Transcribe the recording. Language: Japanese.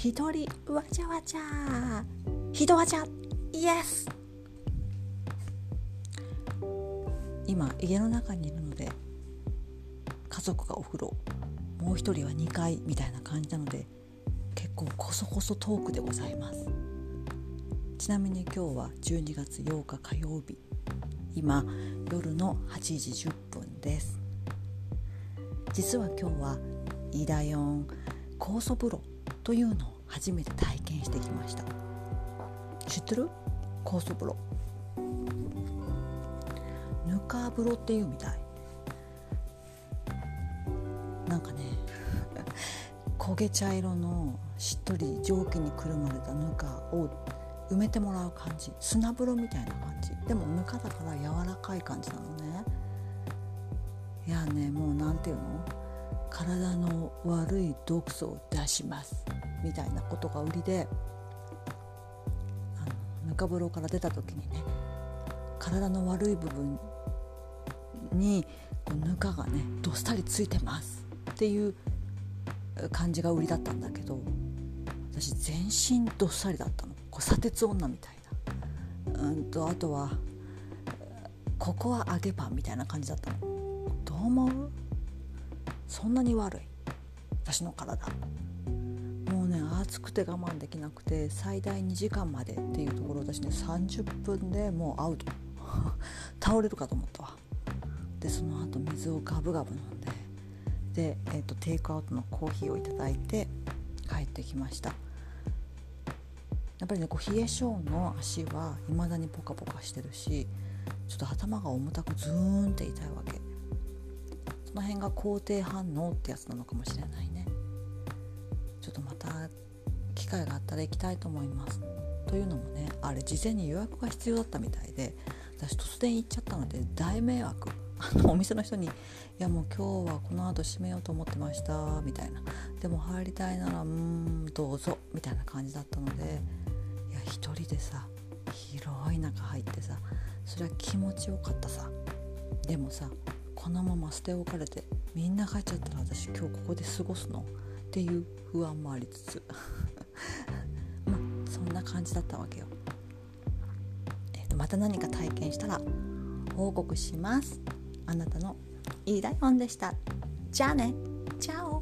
一人わちゃわちゃ。人わちゃイエス今家の中にいるので家族がお風呂。もう一人は2階みたいな感じなので結構こそこそトークでございます。ちなみに今日は12月8日火曜日。今夜の8時10分です。実は今日はイダヨン酵素風呂というのを初めて体験してきました。知ってる？酵素風呂ぬか風呂っていうみたい。なんかね焦げ茶色のしっとり蒸気にくるまれたぬかを埋めてもらう感じ。砂風呂みたいな感じ。でもぬかだから柔らかい感じなのね。いやねもう何て言うの？体の悪い毒素を出しますみたいなことが売りであのぬか風呂から出た時にね体の悪い部分にぬかがねどっさりついてますっていう感じが売りだったんだけど私全身どっさりだったの。こう砂鉄女みたいな。うんとあとはここは揚げパンみたいな感じだったの。どう思う？そんなに悪い。私の体。もうね暑くて我慢できなくて最大2時間までっていうところ私ね30分でもうアウト。倒れるかと思ったわ。でその後水をガブガブ飲んでで、えーと、テイクアウトのコーヒーをいただいて帰ってきました。やっぱりねこう冷え性の足は未だにポカポカしてるしちょっと頭が重たくズーンって痛いわけ。その辺が肯定反応ってやつなのかもしれないね。ちょっとまた機会があったら行きたいと思います。というのもねあれ事前に予約が必要だったみたいで私突然行っちゃったので大迷惑。あのお店の人に「いやもう今日はこの後閉めようと思ってました」みたいな「でも入りたいならうんどうぞ」みたいな感じだったのでいや一人でさ広い中入ってさそれは気持ちよかったさ。でもさこのまま捨て置かれてみんな帰っちゃったら私今日ここで過ごすの？っていう不安もありつつ まあそんな感じだったわけよ。えーと、また何か体験したら報告します。あなたのいい台本でした。じゃあね。チャオ